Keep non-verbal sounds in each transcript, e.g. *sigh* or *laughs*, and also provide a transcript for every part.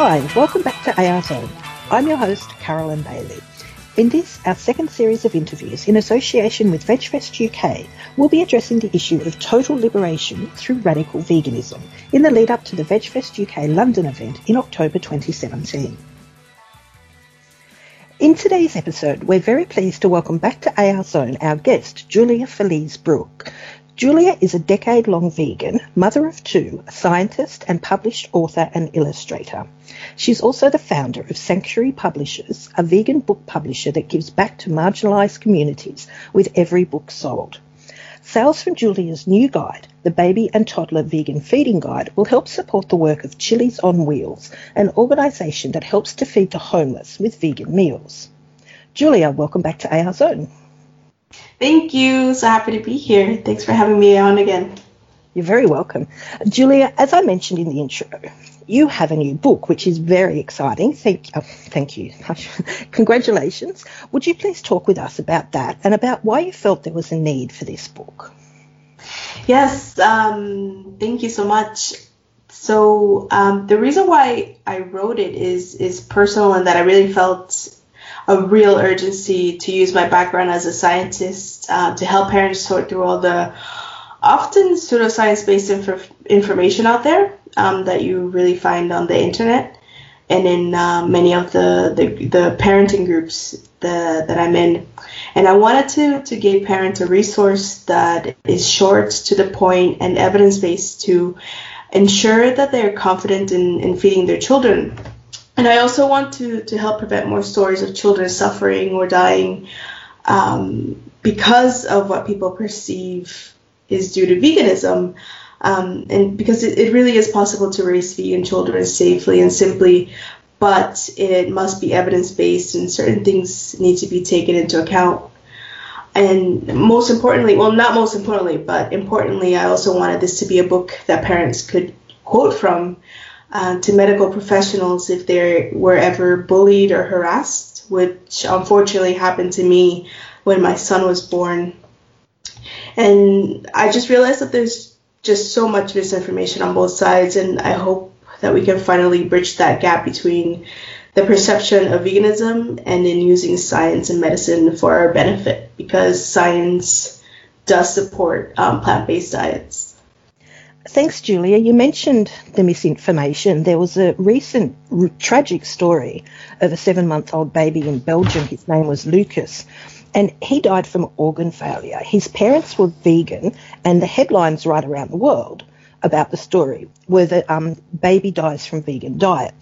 Hi, welcome back to AR Zone. I'm your host, Carolyn Bailey. In this, our second series of interviews in association with VegFest UK, we'll be addressing the issue of total liberation through radical veganism in the lead up to the VegFest UK London event in October 2017. In today's episode, we're very pleased to welcome back to AR Zone our guest, Julia Feliz Brueck, Julia is a decade long vegan, mother of two, a scientist, and published author and illustrator. She's also the founder of Sanctuary Publishers, a vegan book publisher that gives back to marginalised communities with every book sold. Sales from Julia's new guide, the Baby and Toddler Vegan Feeding Guide, will help support the work of Chilis on Wheels, an organisation that helps to feed the homeless with vegan meals. Julia, welcome back to AR Zone. Thank you. So happy to be here. Thanks for having me on again. You're very welcome. Julia, as I mentioned in the intro, you have a new book, which is very exciting. Thank, oh, thank you. *laughs* Congratulations. Would you please talk with us about that and about why you felt there was a need for this book? Yes, um, thank you so much. So um, the reason why I wrote it is is personal and that I really felt a real urgency to use my background as a scientist uh, to help parents sort through all the often pseudoscience based inf- information out there um, that you really find on the internet and in uh, many of the, the, the, parenting groups the, that I'm in. And I wanted to, to give parents a resource that is short, to the point, and evidence based to ensure that they're confident in, in feeding their children and I also want to, to help prevent more stories of children suffering or dying um, because of what people perceive is due to veganism. Um, and because it, it really is possible to raise vegan children safely and simply, but it must be evidence based and certain things need to be taken into account. And most importantly, well, not most importantly, but importantly, I also wanted this to be a book that parents could quote from uh, to medical professionals if they were ever bullied or harassed, which unfortunately happened to me when my son was born. And I just realized that there's just so much misinformation on both sides, and I hope that we can finally bridge that gap between the perception of veganism and in using science and medicine for our benefit because science does support um, plant based diets. Thanks, Julia. You mentioned the misinformation. There was a recent r- tragic story of a seven month old baby in Belgium. His name was Lucas, and he died from organ failure. His parents were vegan, and the headlines right around the world about the story were that um, baby dies from vegan diet.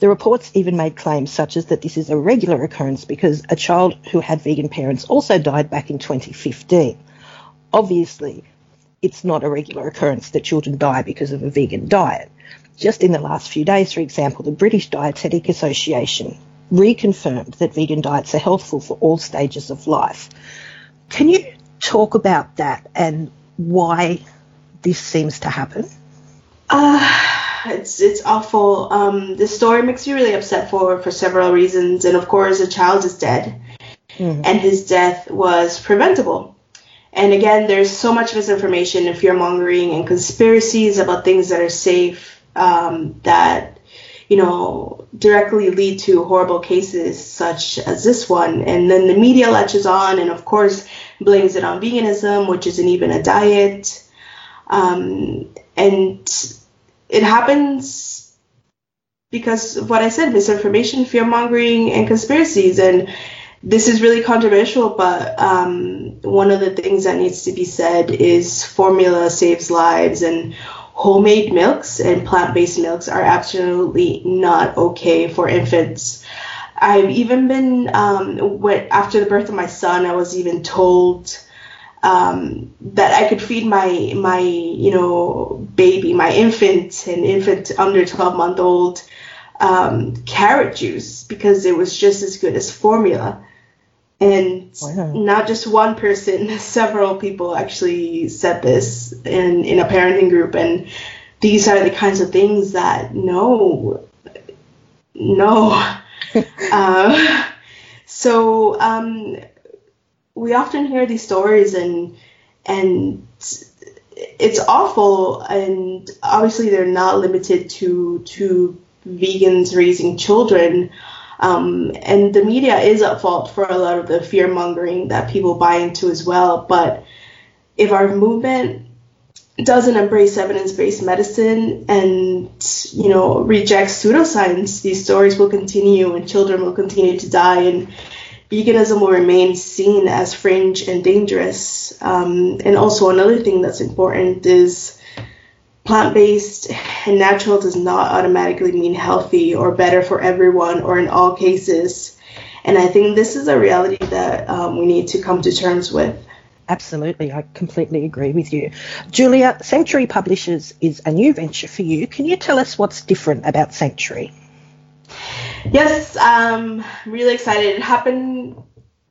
The reports even made claims such as that this is a regular occurrence because a child who had vegan parents also died back in 2015. Obviously, it's not a regular occurrence that children die because of a vegan diet. Just in the last few days, for example, the British Dietetic Association reconfirmed that vegan diets are healthful for all stages of life. Can you talk about that and why this seems to happen? Uh, it's it's awful. Um, the story makes me really upset for for several reasons, and of course, a child is dead, mm-hmm. and his death was preventable. And again, there's so much misinformation and fear mongering and conspiracies about things that are safe um, that, you know, directly lead to horrible cases such as this one. And then the media latches on and, of course, blames it on veganism, which isn't even a diet. Um, and it happens because of what I said misinformation, fear mongering, and conspiracies. And this is really controversial, but um, one of the things that needs to be said is formula saves lives, and homemade milks and plant based milks are absolutely not okay for infants. I've even been, um, when, after the birth of my son, I was even told um, that I could feed my, my, you know, baby, my infant, an infant under 12 month old, um, carrot juice because it was just as good as formula. And wow. not just one person, *laughs* several people actually said this in, in a parenting group. And these are the kinds of things that no, no. *laughs* uh, so um, we often hear these stories and and it's awful and obviously they're not limited to to vegans raising children. Um, and the media is at fault for a lot of the fear mongering that people buy into as well. But if our movement doesn't embrace evidence-based medicine and you know rejects pseudoscience, these stories will continue and children will continue to die and veganism will remain seen as fringe and dangerous. Um, and also another thing that's important is plant-based and natural does not automatically mean healthy or better for everyone or in all cases. And I think this is a reality that um, we need to come to terms with. Absolutely, I completely agree with you. Julia, Sanctuary Publishers is a new venture for you. Can you tell us what's different about Sanctuary? Yes, I'm really excited. It happened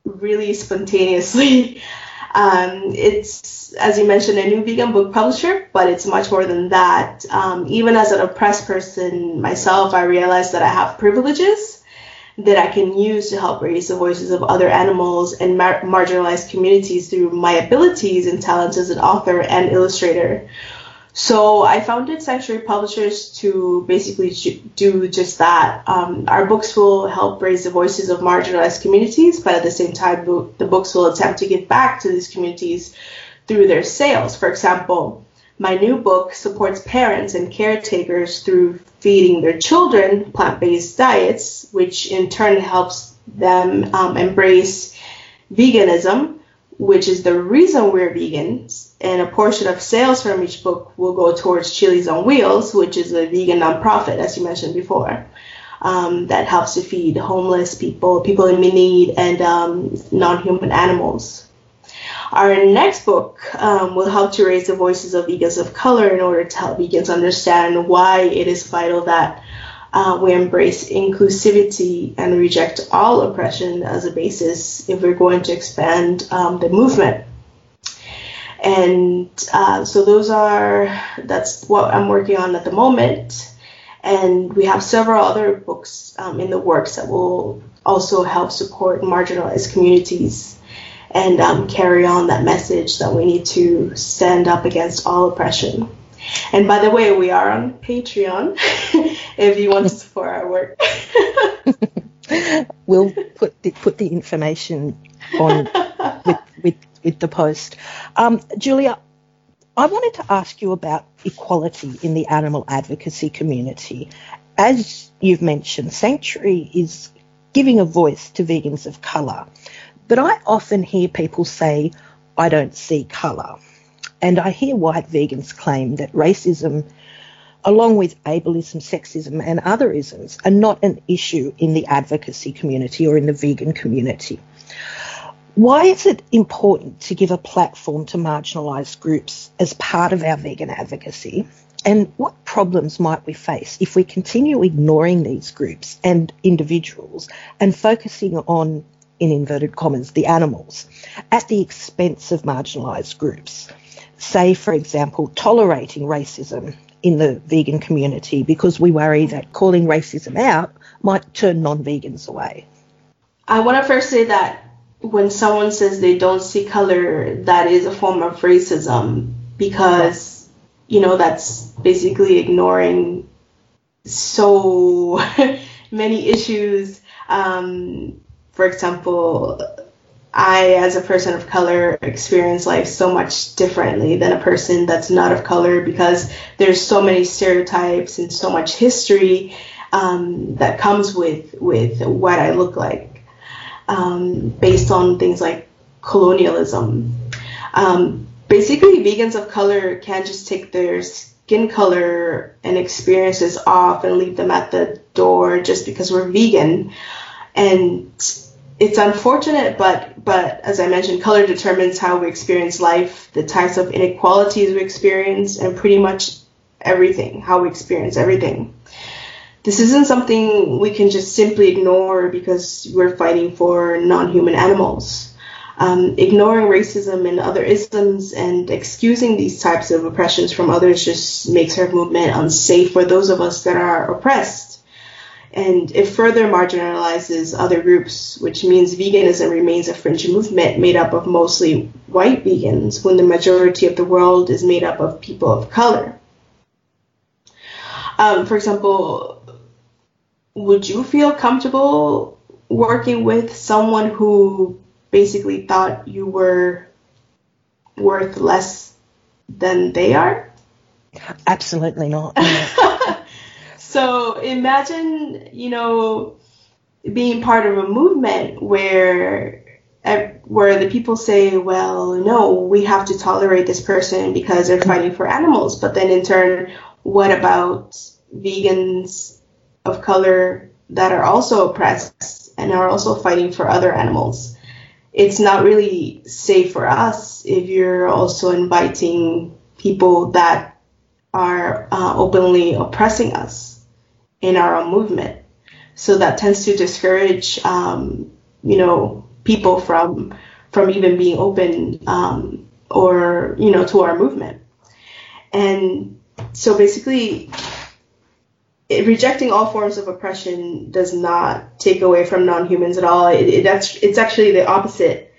really spontaneously. *laughs* Um, it's, as you mentioned, a new vegan book publisher, but it's much more than that. Um, even as an oppressed person myself, I realized that I have privileges that I can use to help raise the voices of other animals and mar- marginalized communities through my abilities and talents as an author and illustrator. So I founded Sanctuary Publishers to basically do just that. Um, our books will help raise the voices of marginalized communities, but at the same time, the books will attempt to give back to these communities through their sales. For example, my new book supports parents and caretakers through feeding their children plant based diets, which in turn helps them um, embrace veganism, which is the reason we're vegans. And a portion of sales from each book will go towards Chilis on Wheels, which is a vegan nonprofit, as you mentioned before. Um, that helps to feed homeless people, people in need, and um, non human animals. Our next book um, will help to raise the voices of vegans of color in order to help vegans understand why it is vital that uh, we embrace inclusivity and reject all oppression as a basis if we're going to expand um, the movement. And uh, so those are that's what I'm working on at the moment. And we have several other books um, in the works that will also help support marginalized communities and um, carry on that message that we need to stand up against all oppression. And by the way, we are on Patreon *laughs* if you want to support our work. *laughs* we'll put the, put the information on *laughs* with, with, with the post. Um, Julia, I wanted to ask you about equality in the animal advocacy community. As you've mentioned, Sanctuary is giving a voice to vegans of colour. But I often hear people say, I don't see colour. And I hear white vegans claim that racism, along with ableism, sexism, and other isms, are not an issue in the advocacy community or in the vegan community. Why is it important to give a platform to marginalised groups as part of our vegan advocacy? And what problems might we face if we continue ignoring these groups and individuals and focusing on in inverted commas, the animals, at the expense of marginalised groups. Say, for example, tolerating racism in the vegan community because we worry that calling racism out might turn non vegans away. I want to first say that when someone says they don't see color, that is a form of racism because, you know, that's basically ignoring so *laughs* many issues um, for example, I, as a person of color, experience life so much differently than a person that's not of color because there's so many stereotypes and so much history um, that comes with with what I look like, um, based on things like colonialism. Um, basically, vegans of color can't just take their skin color and experiences off and leave them at the door just because we're vegan. And it's unfortunate, but but as I mentioned, color determines how we experience life, the types of inequalities we experience, and pretty much everything, how we experience everything. This isn't something we can just simply ignore because we're fighting for non-human animals. Um, ignoring racism and other isms and excusing these types of oppressions from others just makes our movement unsafe for those of us that are oppressed and it further marginalizes other groups, which means veganism remains a fringe movement made up of mostly white vegans when the majority of the world is made up of people of color. Um, for example, would you feel comfortable working with someone who basically thought you were worth less than they are? Absolutely not. *laughs* so imagine, you know, being part of a movement where where the people say, well, no, we have to tolerate this person because they're fighting for animals. But then in turn, what about vegans of color that are also oppressed and are also fighting for other animals? It's not really safe for us if you're also inviting people that are uh, openly oppressing us in our own movement. So that tends to discourage, um, you know, people from from even being open um, or you know to our movement. And so basically, it, rejecting all forms of oppression does not take away from non-humans at all. It, it it's actually the opposite.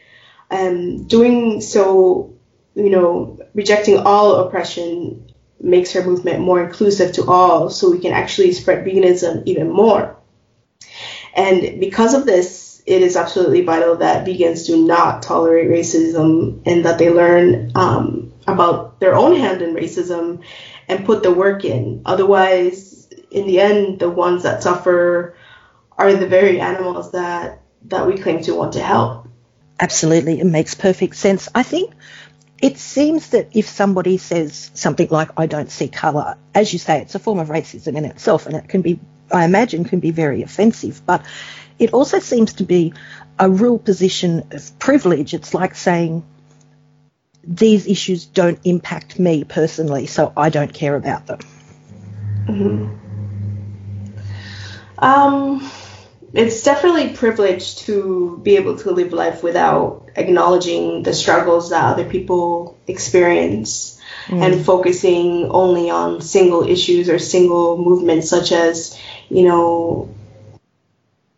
Um, doing so, you know, rejecting all oppression makes her movement more inclusive to all, so we can actually spread veganism even more. And because of this, it is absolutely vital that vegans do not tolerate racism and that they learn um, about their own hand in racism and put the work in. Otherwise, in the end, the ones that suffer are the very animals that, that we claim to want to help. Absolutely, it makes perfect sense. I think it seems that if somebody says something like, I don't see colour, as you say, it's a form of racism in itself and it can be I imagine can be very offensive, but it also seems to be a real position of privilege. It's like saying, these issues don't impact me personally, so I don't care about them. Mm-hmm. Um, it's definitely privilege to be able to live life without acknowledging the struggles that other people experience mm. and focusing only on single issues or single movements such as you know,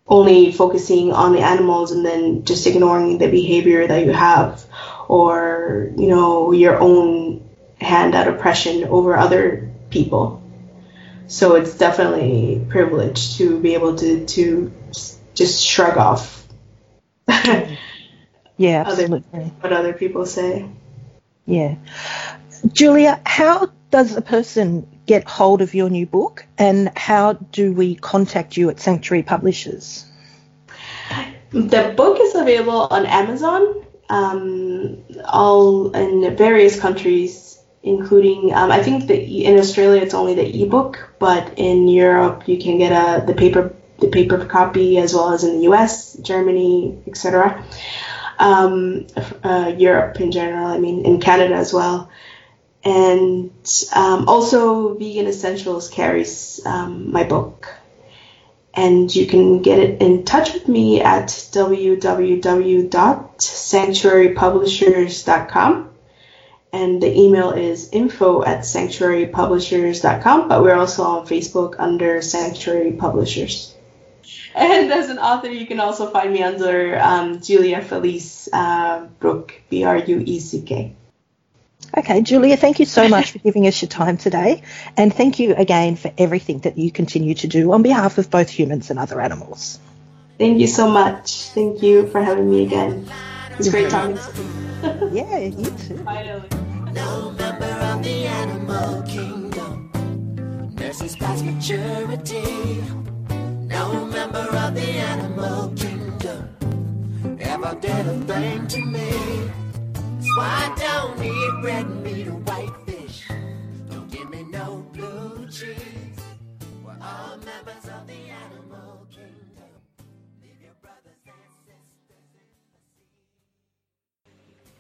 only focusing on the animals and then just ignoring the behavior that you have or, you know, your own hand at oppression over other people. So it's definitely privileged to be able to, to just shrug off. *laughs* yeah, absolutely. Other, what other people say. Yeah. Julia, how does a person get hold of your new book and how do we contact you at Sanctuary Publishers? The book is available on Amazon, um, all in various countries, including um, I think the, in Australia it's only the ebook, but in Europe you can get a the paper the paper copy as well as in the U.S., Germany, etc. Um, uh, Europe in general, I mean, in Canada as well and um, also Vegan Essentials carries um, my book. And you can get it in touch with me at www.sanctuarypublishers.com. And the email is info at sanctuarypublishers.com, but we're also on Facebook under Sanctuary Publishers. *laughs* And as an author, you can also find me under um, Julia Feliz uh, Brueck, B R U E C K. Okay, Julia, thank you so much for giving us your time today. And thank you again for everything that you continue to do on behalf of both humans and other animals. Thank you so much. Thank you for having me again. It's great talking to you. *laughs* yeah, you too. Finally. No member of the animal kingdom nurses past maturity member of the animal kingdom ever did a thing to me. That's why I don't eat red meat or white fish. Don't give me no blue cheese. We're all members of